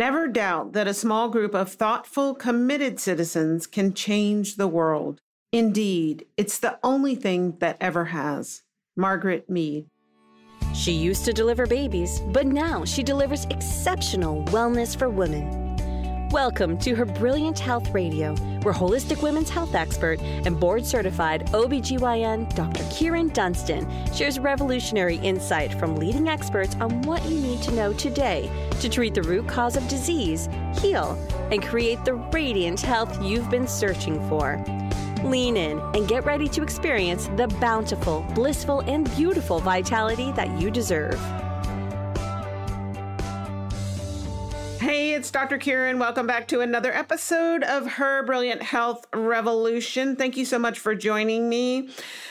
Never doubt that a small group of thoughtful, committed citizens can change the world. Indeed, it's the only thing that ever has. Margaret Mead. She used to deliver babies, but now she delivers exceptional wellness for women. Welcome to her Brilliant Health Radio, where holistic women's health expert and board certified OBGYN Dr. Kyrin Dunston shares revolutionary insight from leading experts on what you need to know today to treat the root cause of disease, heal, and create the radiant health you've been searching for. Lean in and get ready to experience the bountiful, blissful, and beautiful vitality that you deserve. Hey, it's Dr. Kyrin. Welcome back to another episode of Her Brilliant Health Revolution. Thank you so much for joining me.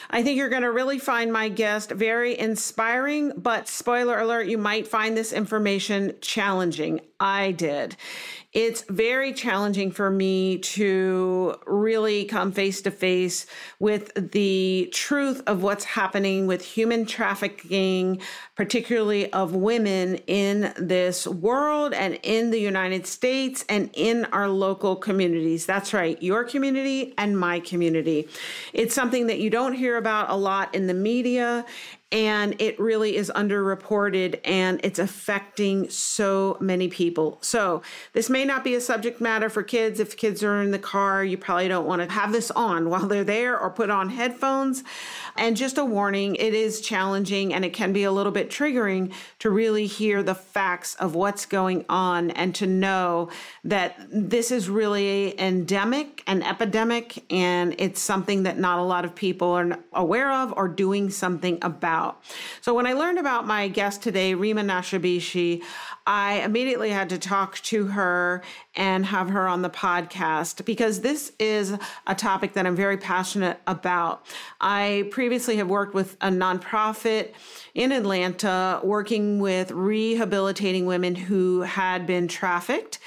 I think you're going to really find my guest very inspiring, but spoiler alert, you might find this information challenging. I did. It's very challenging for me to really come face to face with the truth of what's happening with human trafficking, particularly of women in this world and in the United States and in our local communities. That's right, your community and my community. It's something that you don't hear about a lot in the media and it really is underreported and it's affecting so many people. So, this may not be a subject matter for kids. If kids are in the car, you probably don't want to have this on while they're there or put on headphones. And just a warning, it is challenging and it can be a little bit triggering to really hear the facts of what's going on and to know that this is really endemic, an epidemic, and it's something that not a lot of people are aware of or doing something about. So when I learned about my guest today, Rima Nashashibi, I immediately had to talk to her and have her on the podcast because this is a topic that I'm very passionate about. I previously have worked with a nonprofit in Atlanta working with rehabilitating women who had been trafficked.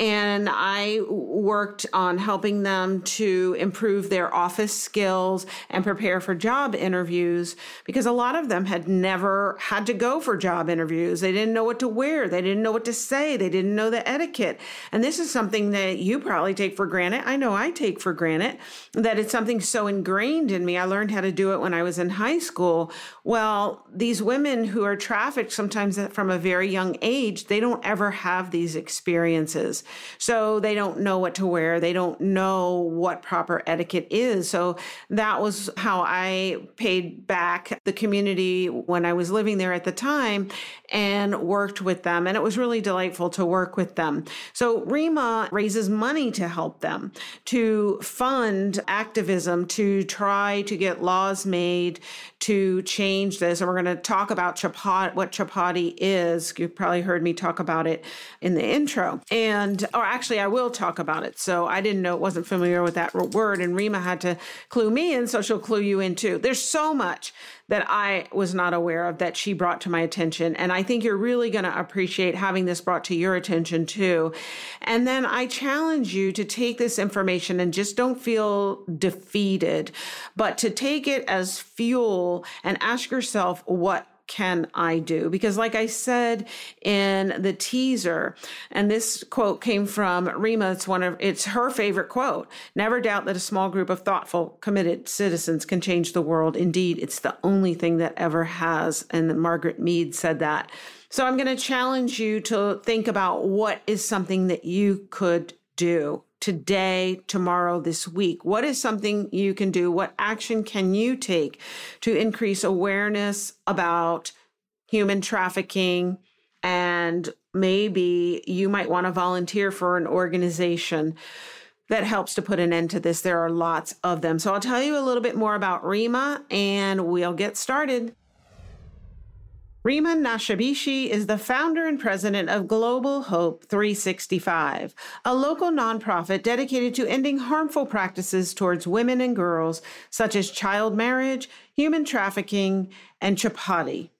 And I worked on helping them to improve their office skills and prepare for job interviews because a lot of them had never had to go for job interviews. They didn't know what to wear, they didn't know what to say, they didn't know the etiquette. And this is something that you probably take for granted. I know I take for granted that it's something so ingrained in me. I learned how to do it when I was in high school. Well, these women who are trafficked, sometimes from a very young age, they don't ever have these experiences. So they don't know what to wear. They don't know what proper etiquette is. So that was how I paid back the community when I was living there at the time and worked with them. And it was really delightful to work with them. So Rima raises money to help them, to fund activism, to try to get laws made to change this. And we're going to talk about chhaupadi, what chhaupadi is. You've probably heard me talk about it in the intro. And, or actually, I will talk about it. So I didn't know, it wasn't familiar with that word. And Rima had to clue me in, so she'll clue you in too. There's so much that I was not aware of that she brought to my attention. And I think you're really going to appreciate having this brought to your attention too. And then I challenge you to take this information and just don't feel defeated, but to take it as fuel and ask yourself what can I do? Because, like I said in the teaser, and this quote came from Rima, it's one of it's her favorite quote. Never doubt that a small group of thoughtful, committed citizens can change the world. Indeed, it's the only thing that ever has. And Margaret Mead said that. So I'm going to challenge you to think about what is something that you could do today, tomorrow, this week? What is something you can do? What action can you take to increase awareness about human trafficking? And maybe you might want to volunteer for an organization that helps to put an end to this. There are lots of them. So I'll tell you a little bit more about Rima and we'll get started. Rima Nashashibi is the founder and president of Global Hope 365, a local nonprofit dedicated to ending harmful practices towards women and girls, such as child marriage, human trafficking, and chhaupadi.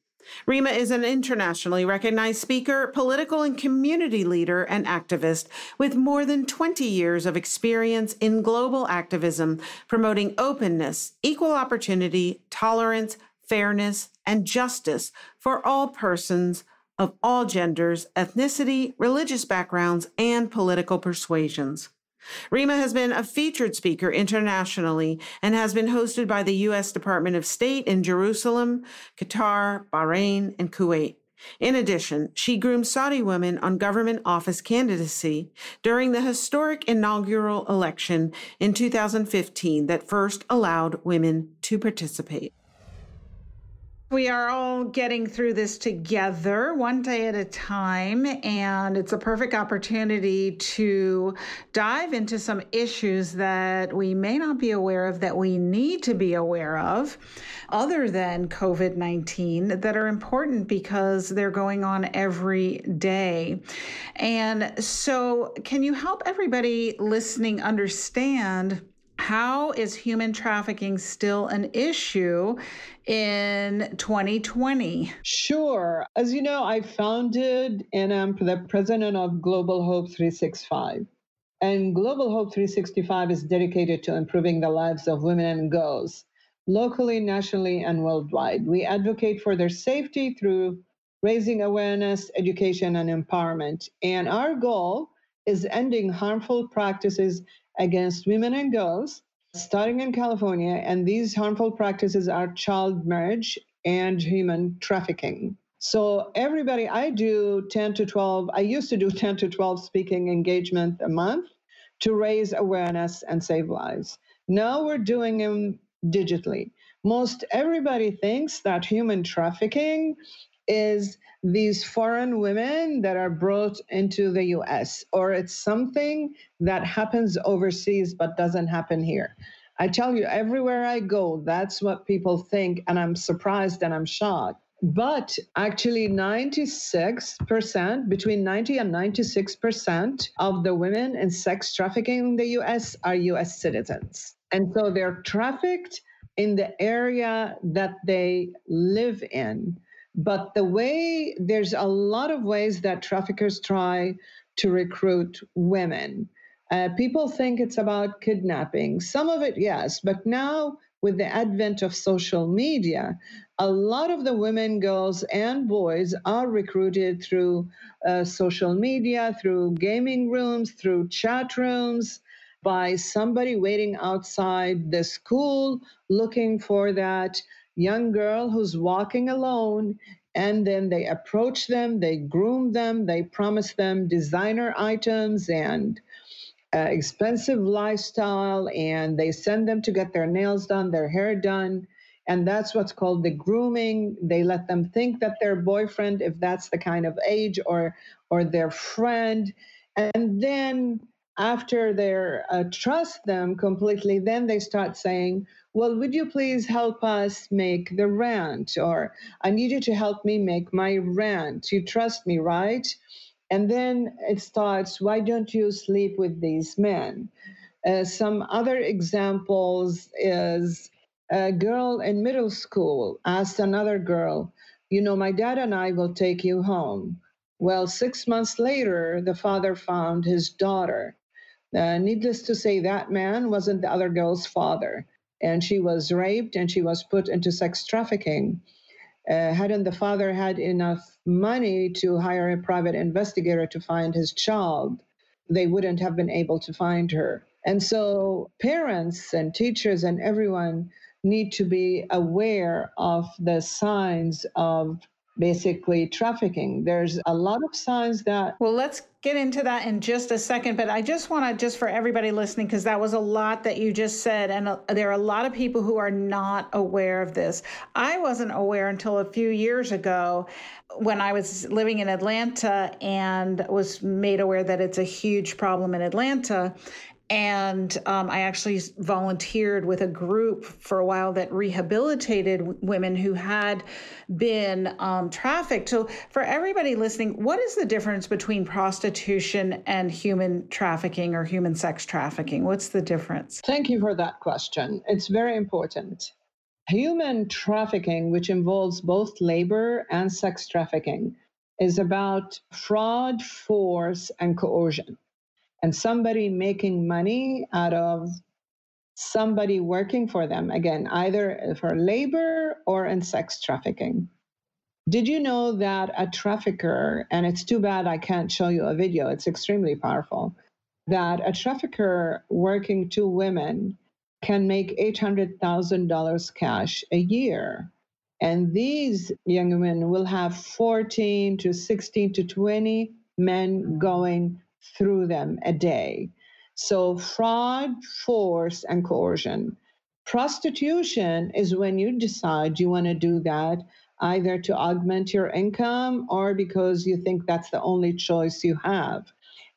Rima is an internationally recognized speaker, political and community leader, and activist with more than 20 years of experience in global activism, promoting openness, equal opportunity, tolerance, fairness, and justice for all persons of all genders, ethnicity, religious backgrounds, and political persuasions. Rima has been a featured speaker internationally and has been hosted by the U.S. Department of State in Jerusalem, Qatar, Bahrain, and Kuwait. In addition, she groomed Saudi women on government office candidacy during the historic inaugural election in 2015 that first allowed women to participate. We are all getting through this together, one day at a time, and it's a perfect opportunity to dive into some issues that we may not be aware of that we need to be aware of, other than COVID 19, that are important because they're going on every day. And so, can you help everybody listening understand? How is human trafficking still an issue in 2020? Sure. As you know, I founded and I'm the president of Global Hope 365. And Global Hope 365 is dedicated to improving the lives of women and girls locally, nationally, and worldwide. We advocate for their safety through raising awareness, education, and empowerment. And our goal is ending harmful practices against women and girls, starting in California. And these harmful practices are child marriage and human trafficking. So, everybody, I do 10 to 12, I used to do 10 to 12 speaking engagement a month to raise awareness and save lives. Now we're doing them digitally. Most everybody thinks that human trafficking is these foreign women that are brought into the US, or it's something that happens overseas but doesn't happen here. I tell you, everywhere I go, that's what people think, and I'm surprised and I'm shocked. But actually, 96%, between 90 and 96% of the women in sex trafficking in the US are US citizens. And so they're trafficked in the area that they live in. But the way there's a lot of ways that traffickers try to recruit women. Uh, people think it's about kidnapping. Some of it, yes, but now with the advent of social media, a lot of the women, girls, and boys are recruited through uh, social media, through gaming rooms, through chat rooms, by somebody waiting outside the school looking for that young girl who's walking alone and then they approach them, they groom them, they promise them designer items and uh, expensive lifestyle, and they send them to get their nails done, their hair done. And that's what's called the grooming. They let them think that their boyfriend, if that's the kind of age, or or their friend. And then after they uh, trust them completely, then they start saying, well, would you please help us make the rent? Or I need you to help me make my rent. You trust me, right? And then it starts, why don't you sleep with these men? Uh, some other examples is a girl in middle school asked another girl, you know, my dad and I will take you home. Well, six months later, the father found his daughter uh, needless to say, that man wasn't the other girl's father. And she was raped and she was put into sex trafficking. Uh, hadn't the father had enough money to hire a private investigator to find his child, they wouldn't have been able to find her. And so, parents and teachers and everyone need to be aware of the signs of basically trafficking. There's a lot of signs that. Well, let's get into that in just a second, but I just want to, just for everybody listening, because that was a lot that you just said, and uh, there are a lot of people who are not aware of this. I wasn't aware until a few years ago when I was living in Atlanta and was made aware that it's a huge problem in Atlanta and um, I actually volunteered with a group for a while that rehabilitated women who had been um, trafficked. So, for everybody listening, what is the difference between prostitution and human trafficking or human sex trafficking? What's the difference? Thank you for that question. It's very important. Human trafficking, which involves both labor and sex trafficking, is about fraud, force, and coercion and somebody making money out of somebody working for them again either for labor or in sex trafficking Did you know that a trafficker, and it's too bad I can't show you a video, it's extremely powerful, that a trafficker working two women can make $800,000 cash a year. And these young women will have 14 to 16 to 20 men going through them a day. So, fraud, force, and coercion. Prostitution is when you decide you want to do that either to augment your income or because you think that's the only choice you have.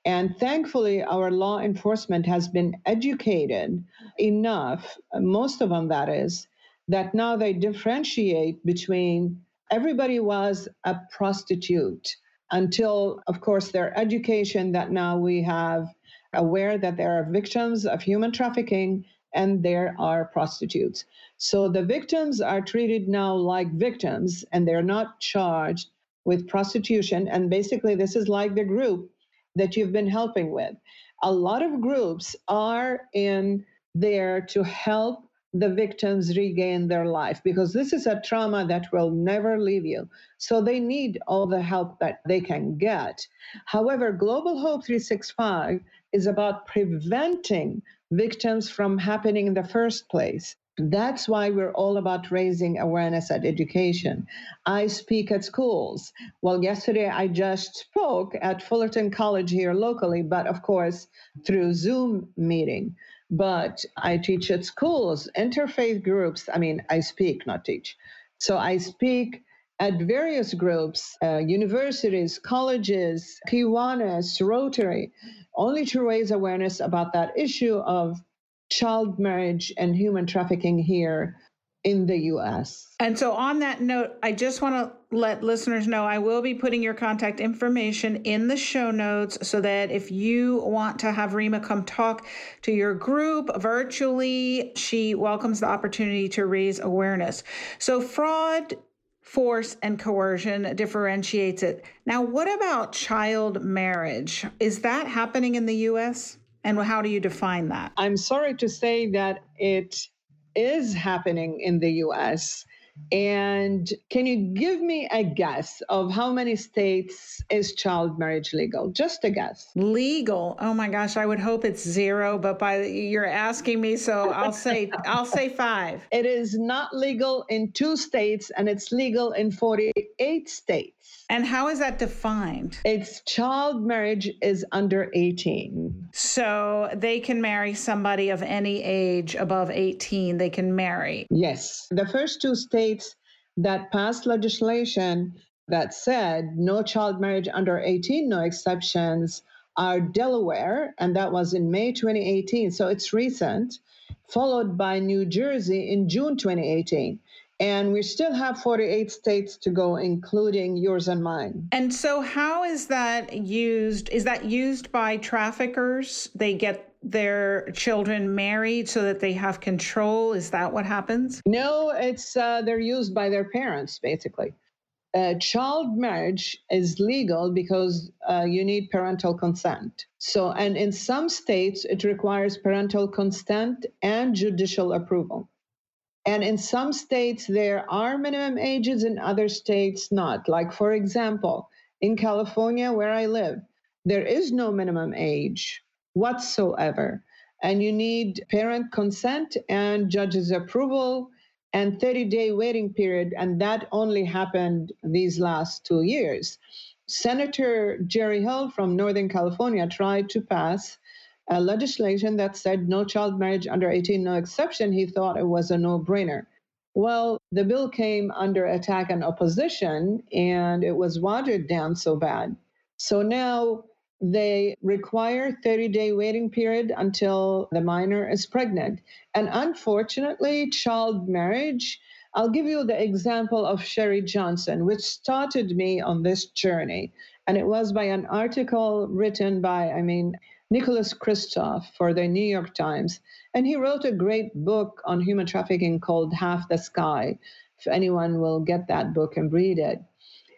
And thankfully, our law enforcement has been educated enough, most of them that is, that now they differentiate between everybody was a prostitute until, of course, their education that now we have aware that there are victims of human trafficking and there are prostitutes. So the victims are treated now like victims and they're not charged with prostitution. And basically, this is like the group that you've been helping with. A lot of groups are in there to help the victims regain their life because this is a trauma that will never leave you. So they need all the help that they can get. However, Global Hope 365 is about preventing victims from happening in the first place. That's why we're all about raising awareness at education. I speak at schools. Well, yesterday I just spoke at Fullerton College here locally, but of course through Zoom meeting. But I teach at schools, interfaith groups. I mean, I speak, not teach. So I speak at various groups, uh, universities, colleges, Kiwanis, Rotary, only to raise awareness about that issue of child marriage and human trafficking here in the US. And so, on that note, I just want to let listeners know I will be putting your contact information in the show notes so that if you want to have Rima come talk to your group virtually, she welcomes the opportunity to raise awareness. So, fraud. Force and coercion differentiates it. Now, what about child marriage? Is that happening in the US? And how do you define that? I'm sorry to say that it is happening in the US. And can you give me a guess of how many states is child marriage legal? Just a guess. Legal. Oh my gosh, I would hope it's zero, but by you're asking me, so I'll say I'll say 5. It is not legal in 2 states and it's legal in 48 states. And how is that defined? It's child marriage is under 18. So they can marry somebody of any age above 18, they can marry. Yes. The first two states that passed legislation that said no child marriage under 18, no exceptions, are Delaware, and that was in May 2018. So it's recent, followed by New Jersey in June 2018. And we still have 48 states to go, including yours and mine. And so, how is that used? Is that used by traffickers? They get their children married so that they have control? Is that what happens? No, it's uh, they're used by their parents, basically. Uh, child marriage is legal because uh, you need parental consent. So, and in some states, it requires parental consent and judicial approval. And in some states, there are minimum ages, in other states, not. Like, for example, in California, where I live, there is no minimum age whatsoever. And you need parent consent and judge's approval and 30 day waiting period. And that only happened these last two years. Senator Jerry Hill from Northern California tried to pass a legislation that said no child marriage under 18, no exception, he thought it was a no brainer. Well, the bill came under attack and opposition, and it was watered down so bad. So now they require 30 day waiting period until the minor is pregnant. And unfortunately, child marriage, I'll give you the example of Sherry Johnson, which started me on this journey. And it was by an article written by, I mean, Nicholas Kristof for the New York Times. And he wrote a great book on human trafficking called Half the Sky. If anyone will get that book and read it.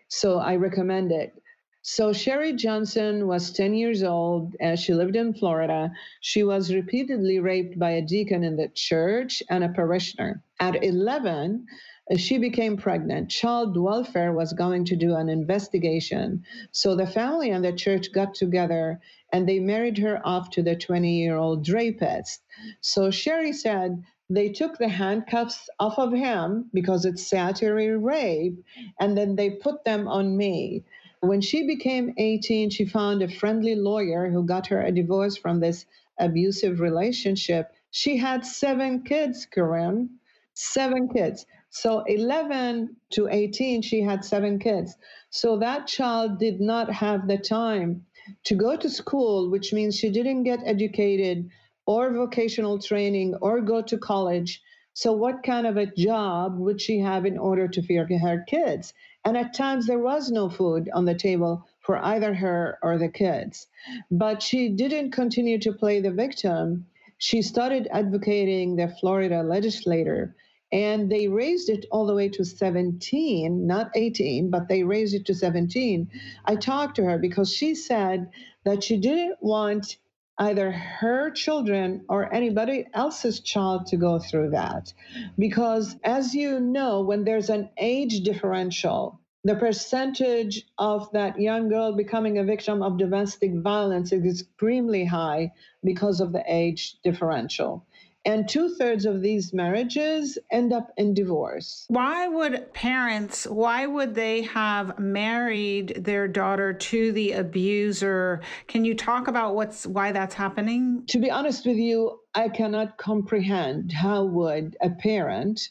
So I recommend it. So Sherry Johnson was 10 years old. Uh, she lived in Florida. She was repeatedly raped by a deacon in the church and a parishioner. At 11, Uh, she became pregnant. Child welfare was going to do an investigation. So the family and the church got together and they married her off to the 20 year old rapist. So Sherry said, they took the handcuffs off of him because it's statutory rape, and then they put them on me. When she became 18, she found a friendly lawyer who got her a divorce from this abusive relationship. She had seven kids, Kyrin, seven kids. So 11 to 18, she had seven kids. So that child did not have the time to go to school, which means she didn't get educated or vocational training or go to college. So, what kind of a job would she have in order to feed her kids? And at times, there was no food on the table for either her or the kids. But she didn't continue to play the victim. She started advocating the Florida legislator and they raised it all the way to 17 not 18 but they raised it to 17 i talked to her because she said that she didn't want either her children or anybody else's child to go through that. Because as you know when there's an age differential the percentage of that young girl becoming a victim of domestic violence is extremely high because of the age differential and two thirds of these marriages end up in divorce. Why would parents, why would they have married their daughter to the abuser? Can you talk about what's why that's happening? To be honest with you, I cannot comprehend how would a parent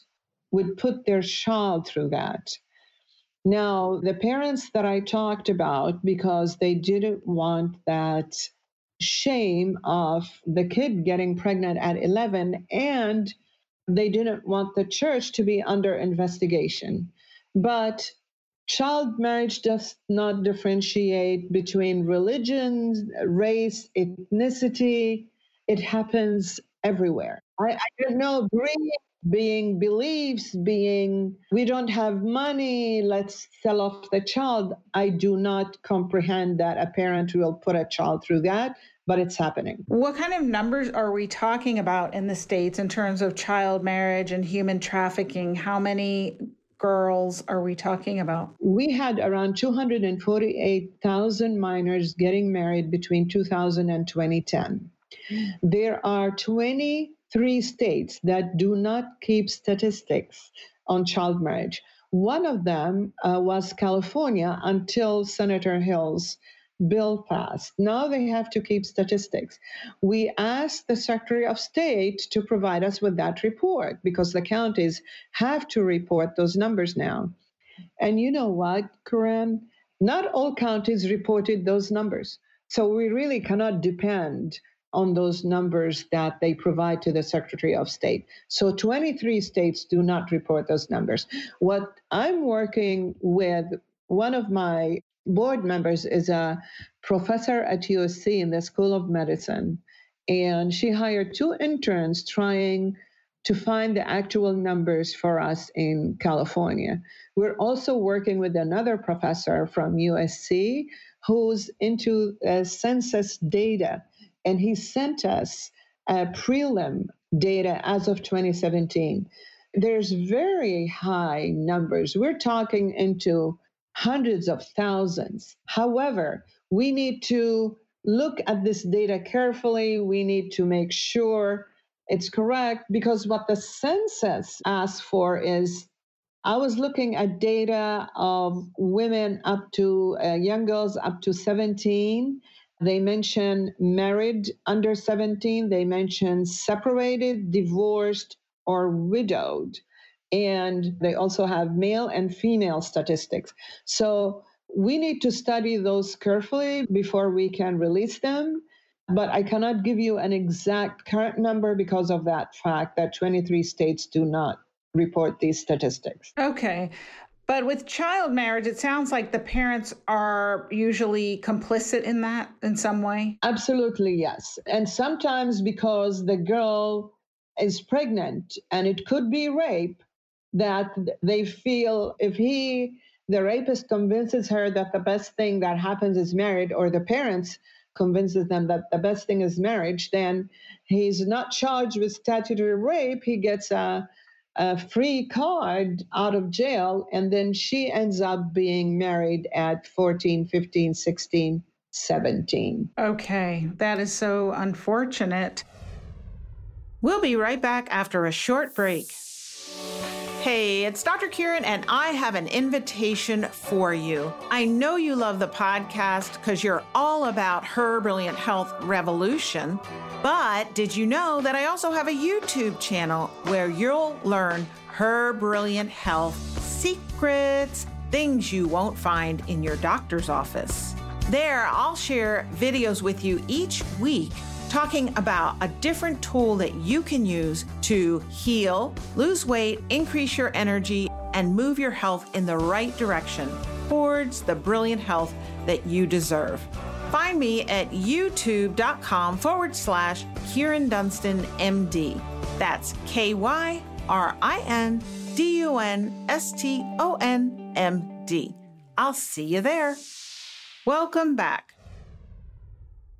would put their child through that. Now, the parents that I talked about, because they didn't want that shame of the kid getting pregnant at 11 and they didn't want the church to be under investigation. But child marriage does not differentiate between religions, race, ethnicity. It happens everywhere. I, I don't know, being beliefs, being we don't have money, let's sell off the child. I do not comprehend that a parent will put a child through that, but it's happening. What kind of numbers are we talking about in the States in terms of child marriage and human trafficking? How many girls are we talking about? We had around 248,000 minors getting married between 2000 and 2010. There are 20 three states that do not keep statistics on child marriage. One of them uh, was California until Senator Hill's bill passed. Now they have to keep statistics. We asked the Secretary of State to provide us with that report because the counties have to report those numbers now. And you know what, Kyrin? Not all counties reported those numbers. So we really cannot depend on those numbers that they provide to the Secretary of State. So 23 states do not report those numbers. What I'm working with, one of my board members is a professor at USC in the School of Medicine, and she hired two interns trying to find the actual numbers for us in California. We're also working with another professor from USC who's into uh, census data and he sent us prelim data as of 2017. There's very high numbers. We're talking into hundreds of thousands. However, we need to look at this data carefully. We need to make sure it's correct because what the census asks for is I was looking at data of women up to uh, young girls up to 17 they mention married under 17, they mention separated, divorced, or widowed. And they also have male and female statistics. So we need to study those carefully before we can release them. But I cannot give you an exact current number because of that fact that 23 states do not report these statistics. Okay. But with child marriage, it sounds like the parents are usually complicit in that in some way. Absolutely, yes. And sometimes because the girl is pregnant and it could be rape, that they feel if he, the rapist, convinces her that the best thing that happens is married, or the parents convinces them that the best thing is marriage, then he's not charged with statutory rape. He gets a a free card out of jail. And then she ends up being married at 14, 15, 16, 17. Okay, that is so unfortunate. We'll be right back after a short break. Hey, it's Dr. Kyrin, and I have an invitation for you. I know you love the podcast because you're all about her brilliant health revolution. But did you know that I also have a YouTube channel where you'll learn her brilliant health secrets, things you won't find in your doctor's office? There, I'll share videos with you each week talking about a different tool that you can use to heal, lose weight, increase your energy, and move your health in the right direction towards the brilliant health that you deserve. Find me at youtube.com forward slash Kyrin Dunston MD. That's K Y R I N D U N S T O N M D. I'll see you there. Welcome back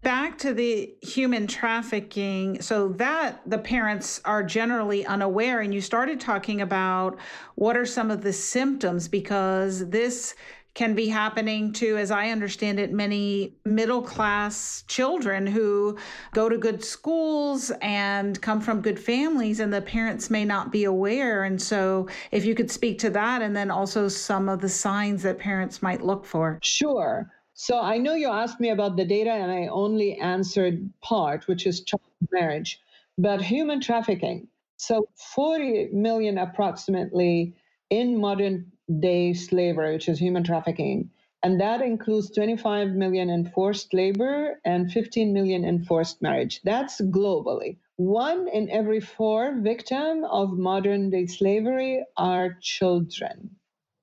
back to the human trafficking. So that the parents are generally unaware and you started talking about what are some of the symptoms because this can be happening to as i understand it many middle class children who go to good schools and come from good families and the parents may not be aware. And so if you could speak to that and then also some of the signs that parents might look for. Sure so I know you asked me about the data, and I only answered part, which is child marriage, but human trafficking. So 40 million approximately in modern day slavery, which is human trafficking. And that includes 25 million in forced labor and 15 million in forced marriage. That's globally. One in every four victim of modern day slavery are children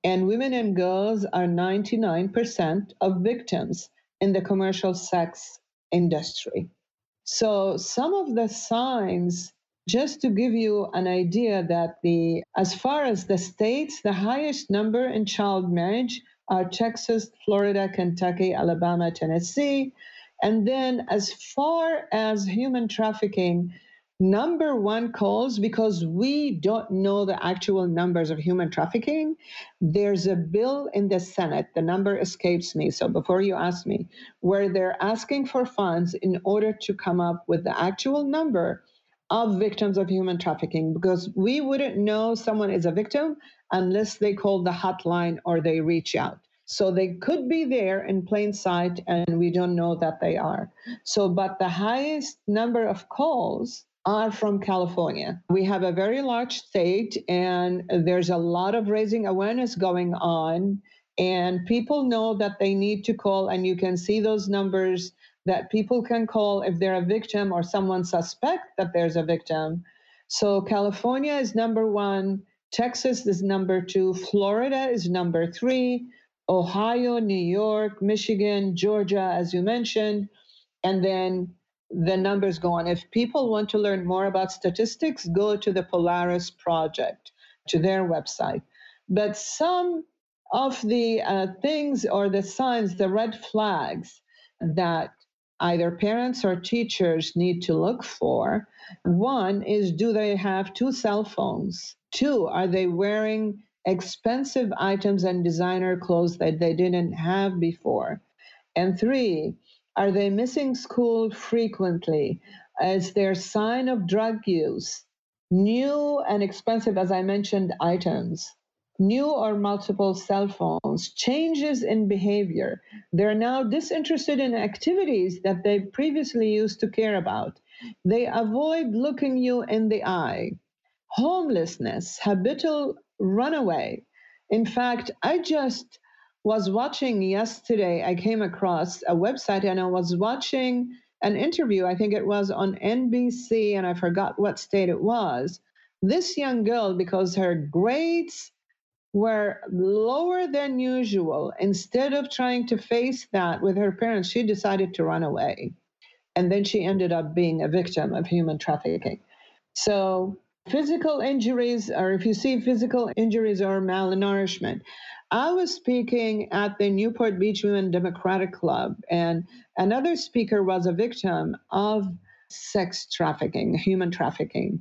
and women and girls are 99% of victims in the commercial sex industry. So some of the signs just to give you an idea that the as far as the states the highest number in child marriage are Texas, Florida, Kentucky, Alabama, Tennessee. And then as far as human trafficking, number one cause because we don't know the actual numbers of human trafficking. There's a bill in the Senate, the number escapes me. So before you ask me, where they're asking for funds in order to come up with the actual number of victims of human trafficking because we wouldn't know someone is a victim unless they call the hotline or they reach out. So they could be there in plain sight and we don't know that they are. So, but the highest number of calls are from California. We have a very large state, and there's a lot of raising awareness going on. And people know that they need to call, and you can see those numbers that people can call if they're a victim or someone suspect that there's a victim. So California is number one, Texas is number two, Florida is number three, Ohio, New York, Michigan, Georgia, as you mentioned, and then the numbers go on. If people want to learn more about statistics, go to the Polaris Project, to their website. But some of the uh, things or the signs, the red flags that either parents or teachers need to look for one is do they have two cell phones? Two, are they wearing expensive items and designer clothes that they didn't have before? And three, are they missing school frequently? Is there sign of drug use? New and expensive, as I mentioned, items, new or multiple cell phones, changes in behavior. They're now disinterested in activities that they previously used to care about. They avoid looking you in the eye. Homelessness, habitual runaway. In fact, I just was watching yesterday, I came across a website and I was watching an interview. I think it was on NBC, and I forgot what state it was. This young girl, because her grades were lower than usual, instead of trying to face that with her parents, she decided to run away. And then she ended up being a victim of human trafficking. So, physical injuries, or if you see physical injuries or malnourishment, I was speaking at the Newport Beach Women Democratic Club, and another speaker was a victim of sex trafficking, human trafficking.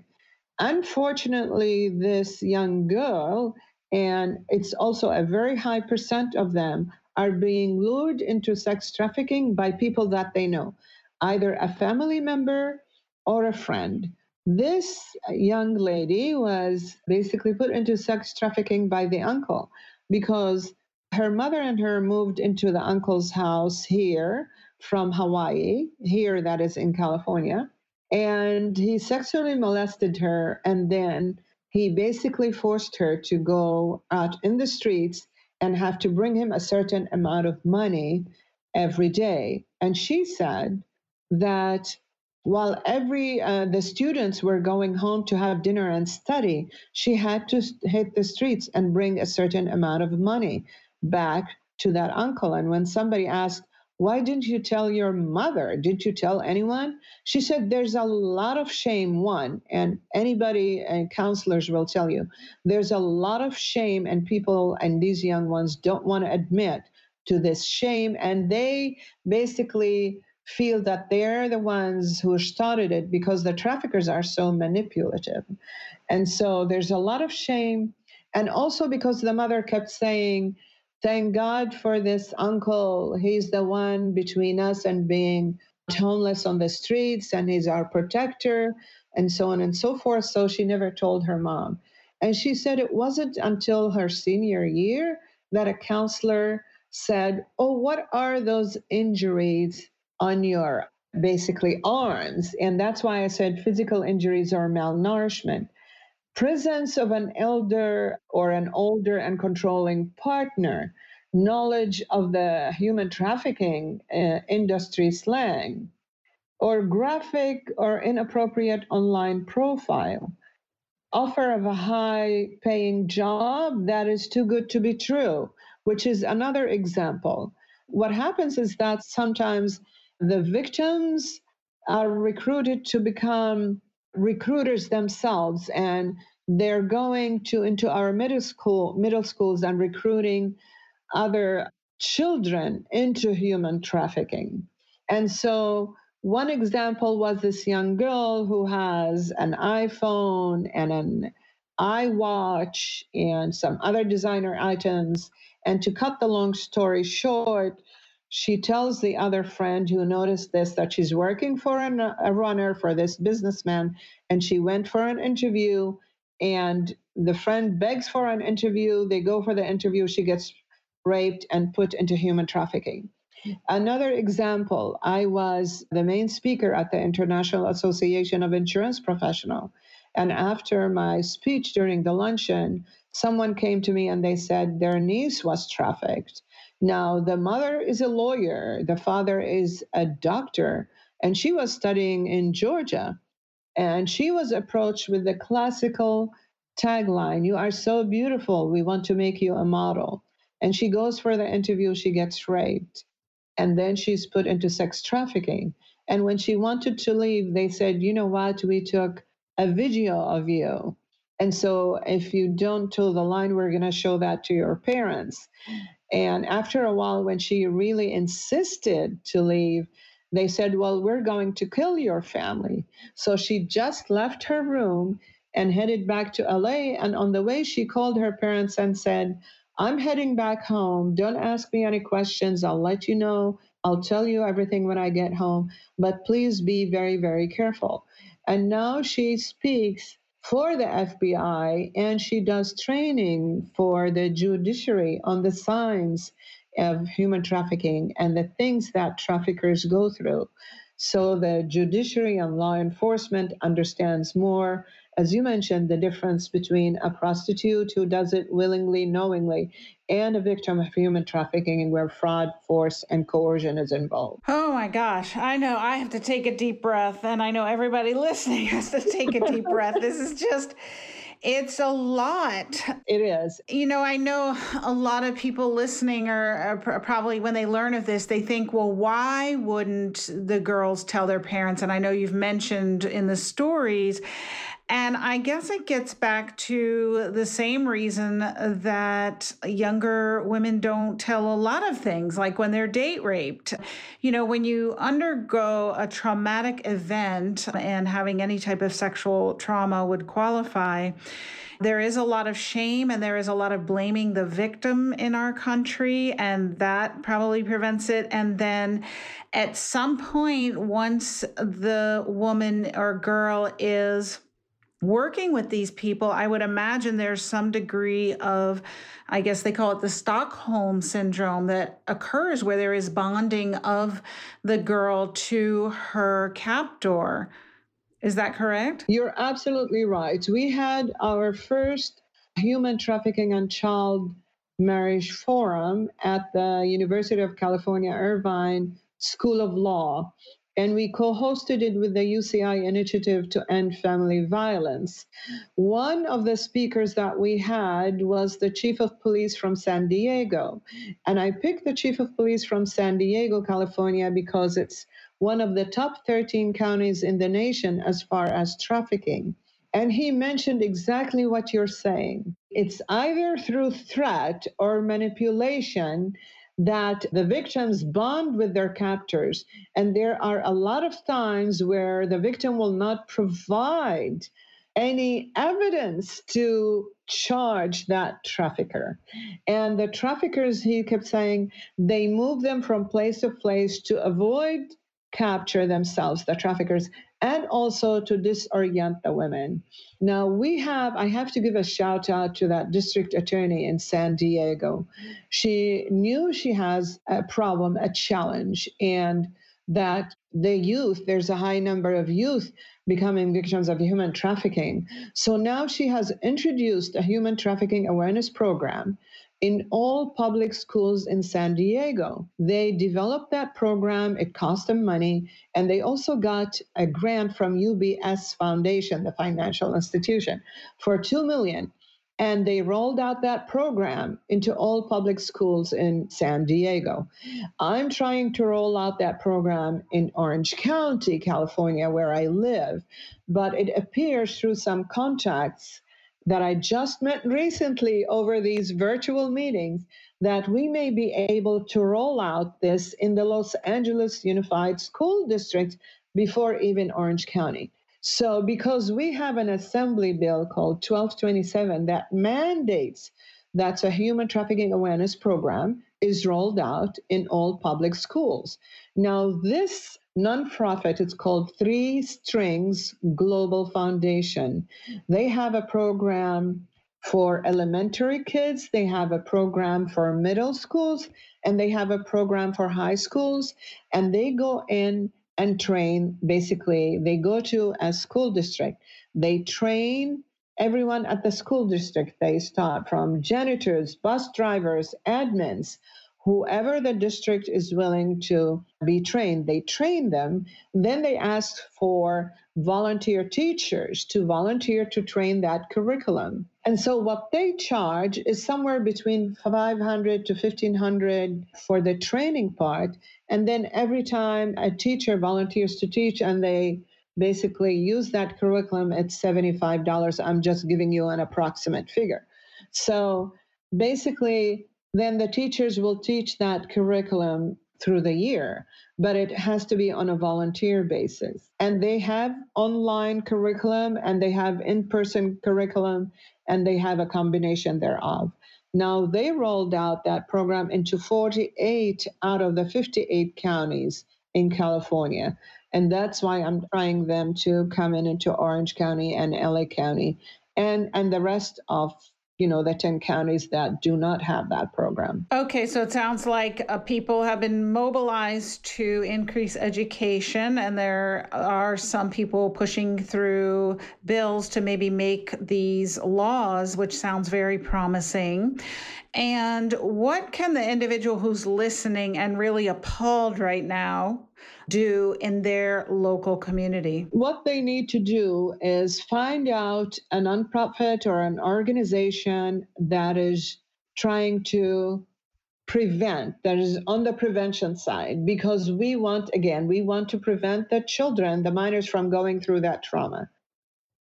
Unfortunately, this young girl, and it's also a very high percent of them, are being lured into sex trafficking by people that they know, either a family member or a friend. This young lady was basically put into sex trafficking by the uncle because her mother and her moved into the uncle's house here from Hawaii, here that is in California. And he sexually molested her. And then he basically forced her to go out in the streets and have to bring him a certain amount of money every day. And she said that while every uh, the students were going home to have dinner and study she had to hit the streets and bring a certain amount of money back to that uncle. And when somebody asked why didn't you tell your mother? Did you tell anyone? she said there's a lot of shame one and anybody and counselors will tell you. There's a lot of shame and people and these young ones don't want to admit to this shame. And they basically feel that they're the ones who started it because the traffickers are so manipulative. And so there's a lot of shame. And also because the mother kept saying, Thank God for this uncle. He's the one between us and being homeless on the streets, and he's our protector, and so on and so forth. So she never told her mom. And she said it wasn't until her senior year that a counselor said, Oh, what are those injuries on your basically arms. And that's why I said physical injuries or malnourishment. Presence of an elder or an older and controlling partner, knowledge of the human trafficking uh, industry slang, or graphic or inappropriate online profile, offer of a high paying job that is too good to be true, which is another example. What happens is that sometimes the victims are recruited to become recruiters themselves and they're going to into our middle school middle schools and recruiting other children into human trafficking. And so one example was this young girl who has an iphone and an iwatch and some other designer items. And to cut the long story short she tells the other friend who noticed this that she's working for an, a runner for this businessman and she went for an interview and the friend begs for an interview. They go for the interview. She gets raped and put into human trafficking. Another example i was the main speaker at the international association of insurance professional and after my speech during the luncheon someone came to me and they said their niece was trafficked now, the mother is a lawyer, the father is a doctor, and she was studying in Georgia. And she was approached with the classical tagline You are so beautiful, we want to make you a model. And she goes for the interview, she gets raped. And then she's put into sex trafficking. And when she wanted to leave, they said, You know what? We took a video of you. And so if you don't toe the line, we're going to show that to your parents. And after a while, when she really insisted to leave, they said, Well, we're going to kill your family. So she just left her room and headed back to LA. And on the way, she called her parents and said, I'm heading back home. Don't ask me any questions. I'll let you know. I'll tell you everything when I get home. But please be very, very careful. And now she speaks for the FBI, and she does training for the judiciary on the signs of human trafficking and the things that traffickers go through. So the judiciary and law enforcement understands more as you mentioned, the difference between a prostitute who does it willingly, knowingly, and a victim of human trafficking where fraud, force, and coercion is involved. Oh my gosh. I know I have to take a deep breath, and I know everybody listening has to take a deep breath. This is just. It's a lot. It is. You know, I know a lot of people listening are, are, probably, when they learn of this, they think, well, why wouldn't the girls tell their parents? And I know you've mentioned in the stories And I guess it gets back to the same reason that younger women don't tell a lot of things, like when they're date raped. You know, when you undergo a traumatic event and having any type of sexual trauma would qualify there is a lot of shame and there is a lot of blaming the victim in our country, and that probably prevents it. And then at some point, once the woman or girl is working with these people, I would imagine there's some degree of, I guess they call it the Stockholm syndrome that occurs where there is bonding of the girl to her captor. Is that correct? You're absolutely right. We had our first human trafficking and child marriage forum at the University of California, Irvine School of Law. And we co hosted it with the UCI Initiative to End Family Violence. One of the speakers that we had was the chief of police from San Diego. And I picked the chief of police from San Diego, California, because it's one of the top 13 counties in the nation as far as trafficking. And he mentioned exactly what you're saying. It's either through threat or manipulation that the victims bond with their captors. And there are a lot of times where the victim will not provide any evidence to charge that trafficker. And the traffickers, he kept saying, they move them from place to place to avoid capture themselves, the traffickers, and also to disorient the women. Now, we have, I have to give a shout out to that district attorney in San Diego. She knew she has a problem, a challenge, and that the youth, there's a high number of youth becoming victims of human trafficking. So now she has introduced a human trafficking awareness program in all public schools in San Diego. They developed that program, it cost them money, and they also got a grant from UBS Foundation, the financial institution, for 2 million. And they rolled out that program into all public schools in San Diego. I'm trying to roll out that program in Orange County, California, where I live, but it appears through some contacts that I just met recently over these virtual meetings that we may be able to roll out this in the Los Angeles Unified School District before even Orange County. So, because we have an assembly bill called 1227 that mandates that a human trafficking awareness program is rolled out in all public schools. Now, this nonprofit. It's called Three Strands Global Foundation. They have a program for elementary kids, they have a program for middle schools, and they have a program for high schools. And they go in and train basically, they go to a school district, they train everyone at the school district. They start from janitors, bus drivers, admins whoever the district is willing to be trained, they train them. Then they ask for volunteer teachers to volunteer to train that curriculum. And so what they charge is somewhere between 500 to 1500 for the training part. And then every time a teacher volunteers to teach and they basically use that curriculum, it's $75. I'm just giving you an approximate figure. So basically, then the teachers will teach that curriculum through the year, but it has to be on a volunteer basis. And they have online curriculum and they have in person curriculum and they have a combination thereof. Now, they rolled out that program into 48 out of the 58 counties in California. And that's why I'm trying them to come in into Orange County and LA County and, and the rest of you know, the 10 counties that do not have that program. Okay, so it sounds like uh, people have been mobilized to increase education, and there are some people pushing through bills to maybe make these laws, which sounds very promising. And what can the individual who's listening and really appalled right now do in their local community? What they need to do is find out a nonprofit or an organization that is trying to prevent that is on the prevention side because we want again we want to prevent the children the minors from going through that trauma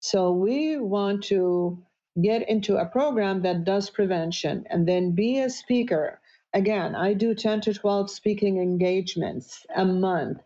So we want to get into a program that does prevention and then be a speaker. Again, I do 10 to 12 speaking engagements a month.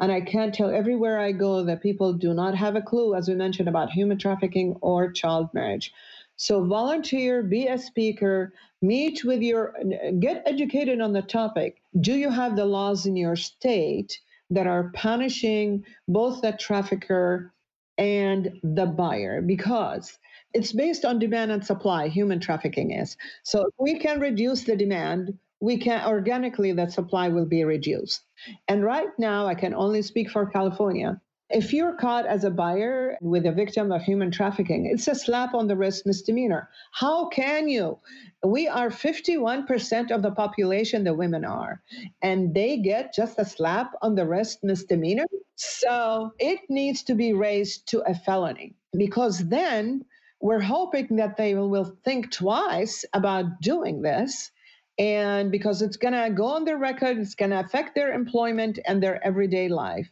And I can't tell everywhere I go that people do not have a clue, as we mentioned, about human trafficking or child marriage. So volunteer, be a speaker, meet with your, get educated on the topic. Do you have the laws in your state that are punishing both the trafficker and the buyer? Because it's based on demand and supply, human trafficking is. So if we can reduce the demand, we can organically that supply will be reduced. And right now, I can only speak for California. If you're caught as a buyer with a victim of human trafficking, it's a slap on the wrist misdemeanor. How can you? We are 51% of the population, the women are, and they get just a slap on the wrist misdemeanor. So it needs to be raised to a felony because then we're hoping that they will think twice about doing this. And because it's going to go on their record, it's going to affect their employment and their everyday life.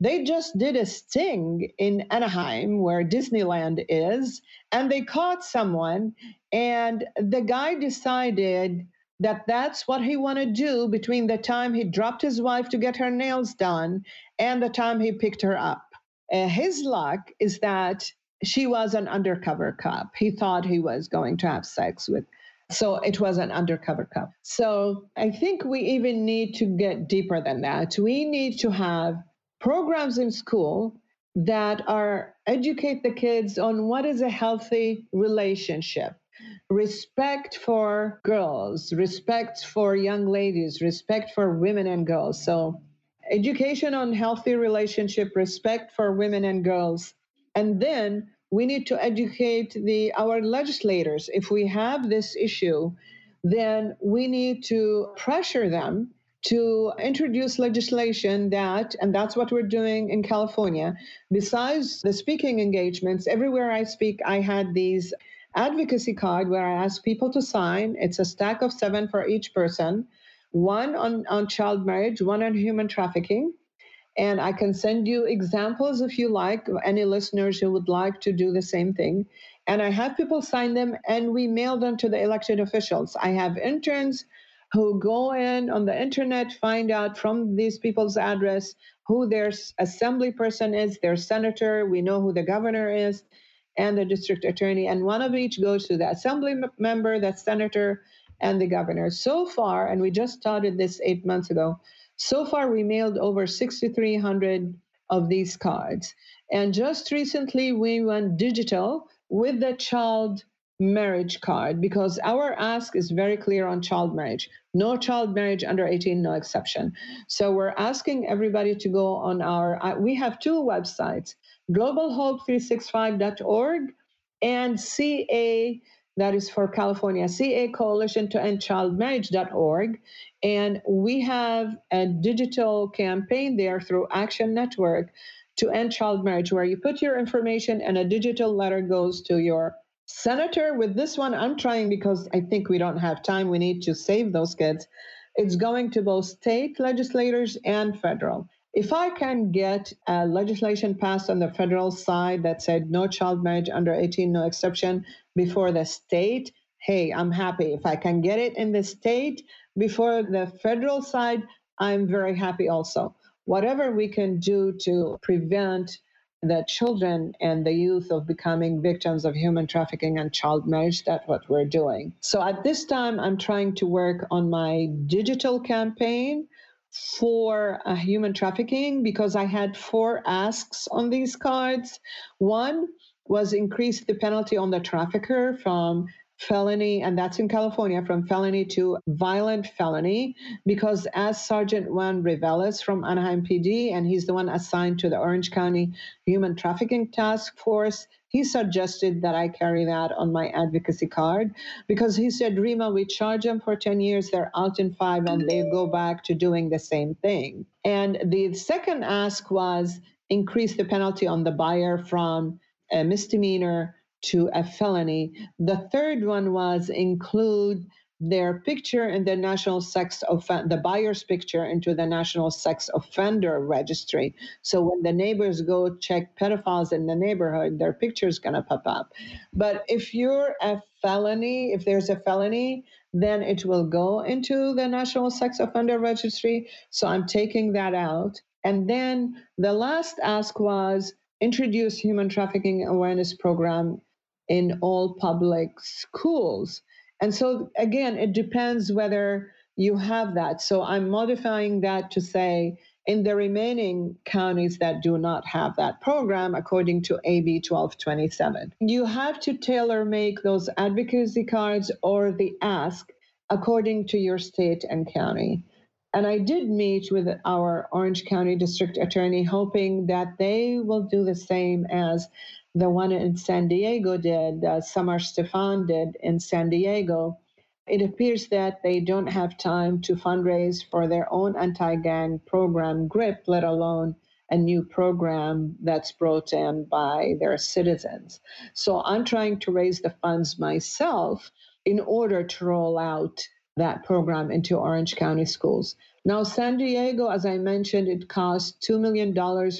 They just did a sting in Anaheim, where Disneyland is, and they caught someone, and the guy decided that that's what he wanted to do between the time he dropped his wife to get her nails done and the time he picked her up. Uh, his luck is that she was an undercover cop. He thought he was going to have sex with. So it was an undercover cop. So I think we even need to get deeper than that. We need to have programs in school that are educate the kids on what is a healthy relationship respect for girls respect for young ladies respect for women and girls so education on healthy relationship respect for women and girls and then we need to educate the our legislators if we have this issue then we need to pressure them to introduce legislation that, and that's what we're doing in California, besides the speaking engagements, everywhere I speak, I had these advocacy card where I ask people to sign. It's a stack of seven for each person, one on, on child marriage, one on human trafficking. And I can send you examples if you like, any listeners who would like to do the same thing. And I have people sign them and we mail them to the elected officials. I have interns who go in on the internet, find out from these people's address who their assembly person is, their senator, we know who the governor is, and the district attorney. And one of each goes to the assembly member, the senator, and the governor. So far, and we just started this eight months ago, so far we mailed over 6,300 of these cards. And just recently we went digital with the child marriage card because our ask is very clear on child marriage. No child marriage under 18, no exception. So we're asking everybody to go on our, uh, we have two websites, globalhope365.org and CA, that is for California, CA Coalition to End Child Marriage.org. And we have a digital campaign there through Action Network to end child marriage, where you put your information and a digital letter goes to your Senator, with this one, I'm trying because I think we don't have time. We need to save those kids. It's going to both state legislators and federal. If I can get legislation passed on the federal side that said no child marriage under 18, no exception before the state, hey, I'm happy. If I can get it in the state before the federal side, I'm very happy also. Whatever we can do to prevent the children and the youth of becoming victims of human trafficking and child marriage. That's what we're doing. So at this time, I'm trying to work on my digital campaign for uh, human trafficking because I had four asks on these cards. One was increase the penalty on the trafficker from felony, and that's in California, from felony to violent felony, because as Sergeant Juan Reveles from Anaheim PD, and he's the one assigned to the Orange County Human Trafficking Task Force, he suggested that I carry that on my advocacy card because he said, Rima, we charge them for 10 years, they're out in five, and they go back to doing the same thing. And the second ask was increase the penalty on the buyer from a misdemeanor to a felony. The third one was include their picture in the national sex offen- the buyer's picture into the national sex offender registry. So when the neighbors go check pedophiles in the neighborhood their picture is going to pop up. But if you're a felony if there's a felony then it will go into the national sex offender registry. So i'm taking that out. And then the last ask was introduce human trafficking awareness program in all public schools and so, again, it depends whether you have that. So I'm modifying that to say in the remaining counties that do not have that program, according to AB 1227, you have to tailor make those advocacy cards or the ask according to your state and county. And I did meet with our Orange County District Attorney, hoping that they will do the same as the one in San Diego did, uh, Summer Stephan did in San Diego, it appears that they don't have time to fundraise for their own anti gang program, GRIP, let alone a new program that's brought in by their citizens. So I'm trying to raise the funds myself in order to roll out that program into Orange County schools. Now, San Diego, as I mentioned, it costs $2 million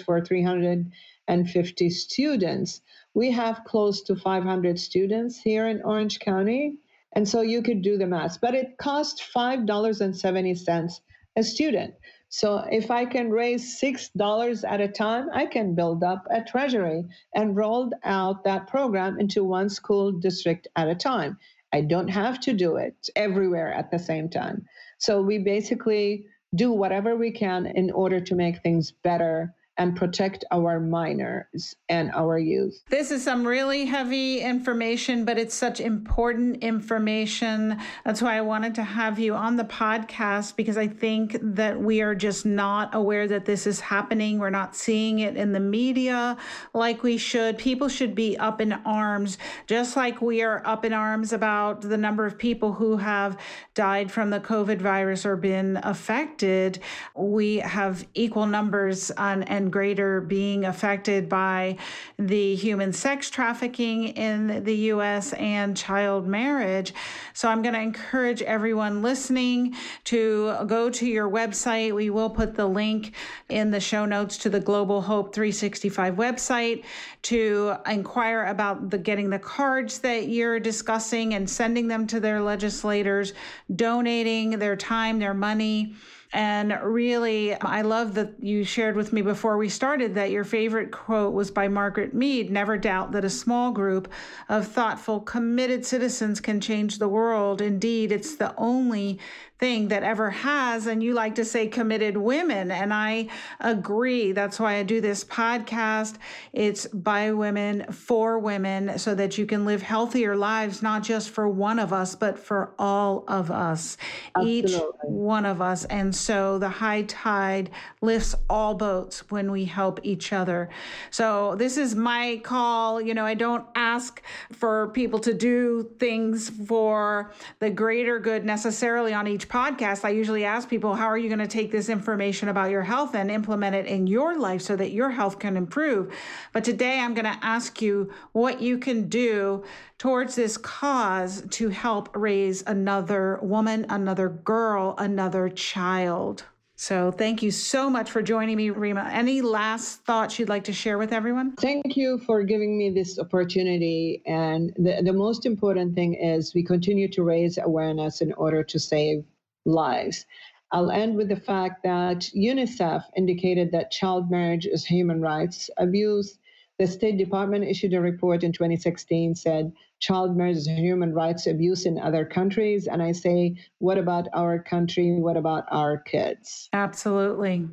for 300 and 50 students. We have close to 500 students here in Orange County. And so you could do the math, but it costs $5.70 a student. So if I can raise $6 at a time, I can build up a treasury and roll out that program into one school district at a time. I don't have to do it everywhere at the same time. So we basically do whatever we can in order to make things better and protect our minors and our youth. This is some really heavy information, but it's such important information. That's why I wanted to have you on the podcast because I think that we are just not aware that this is happening. We're not seeing it in the media like we should. People should be up in arms, just like we are up in arms about the number of people who have died from the COVID virus or been affected. We have equal numbers on, and greater being affected by the human sex trafficking in the US and child marriage. So I'm going to encourage everyone listening to go to your website. We will put the link in the show notes to the Global Hope 365 website to inquire about the getting the cards that you're discussing and sending them to their legislators, donating their time, their money and really, I love that you shared with me before we started that your favorite quote was by Margaret Mead Never doubt that a small group of thoughtful, committed citizens can change the world. Indeed, it's the only thing that ever has. And you like to say committed women. And I agree. That's why I do this podcast. It's by women, for women, so that you can live healthier lives, not just for one of us, but for all of us, Absolutely. each one of us. And so the high tide lifts all boats when we help each other. So this is my call. You know, I don't ask for people to do things for the greater good necessarily on each podcast, I usually ask people, how are you going to take this information about your health and implement it in your life so that your health can improve? But today I'm going to ask you what you can do towards this cause to help raise another woman, another girl, another child. So thank you so much for joining me, Rima. Any last thoughts you'd like to share with everyone? Thank you for giving me this opportunity. And the, the most important thing is we continue to raise awareness in order to save lives. I'll end with the fact that UNICEF indicated that child marriage is human rights abuse. The State Department issued a report in 2016 said child marriage is human rights abuse in other countries. And I say, what about our country? What about our kids? Absolutely.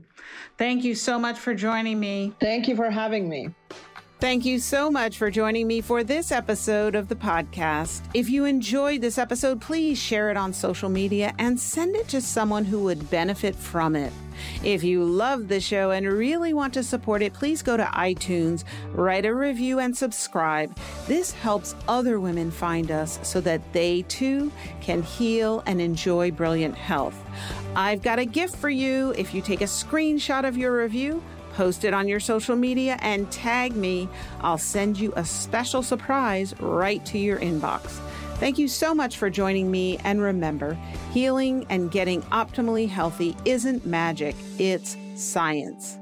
Thank you so much for joining me. Thank you for having me. Thank you so much for joining me for this episode of the podcast. If you enjoyed this episode, please share it on social media and send it to someone who would benefit from it. If you love the show and really want to support it, please go to iTunes, write a review, and subscribe. This helps other women find us so that they too can heal and enjoy brilliant health. I've got a gift for you if you take a screenshot of your review Post it on your social media and tag me. I'll send you a special surprise right to your inbox. Thank you so much for joining me. And remember, healing and getting optimally healthy isn't magic, it's science.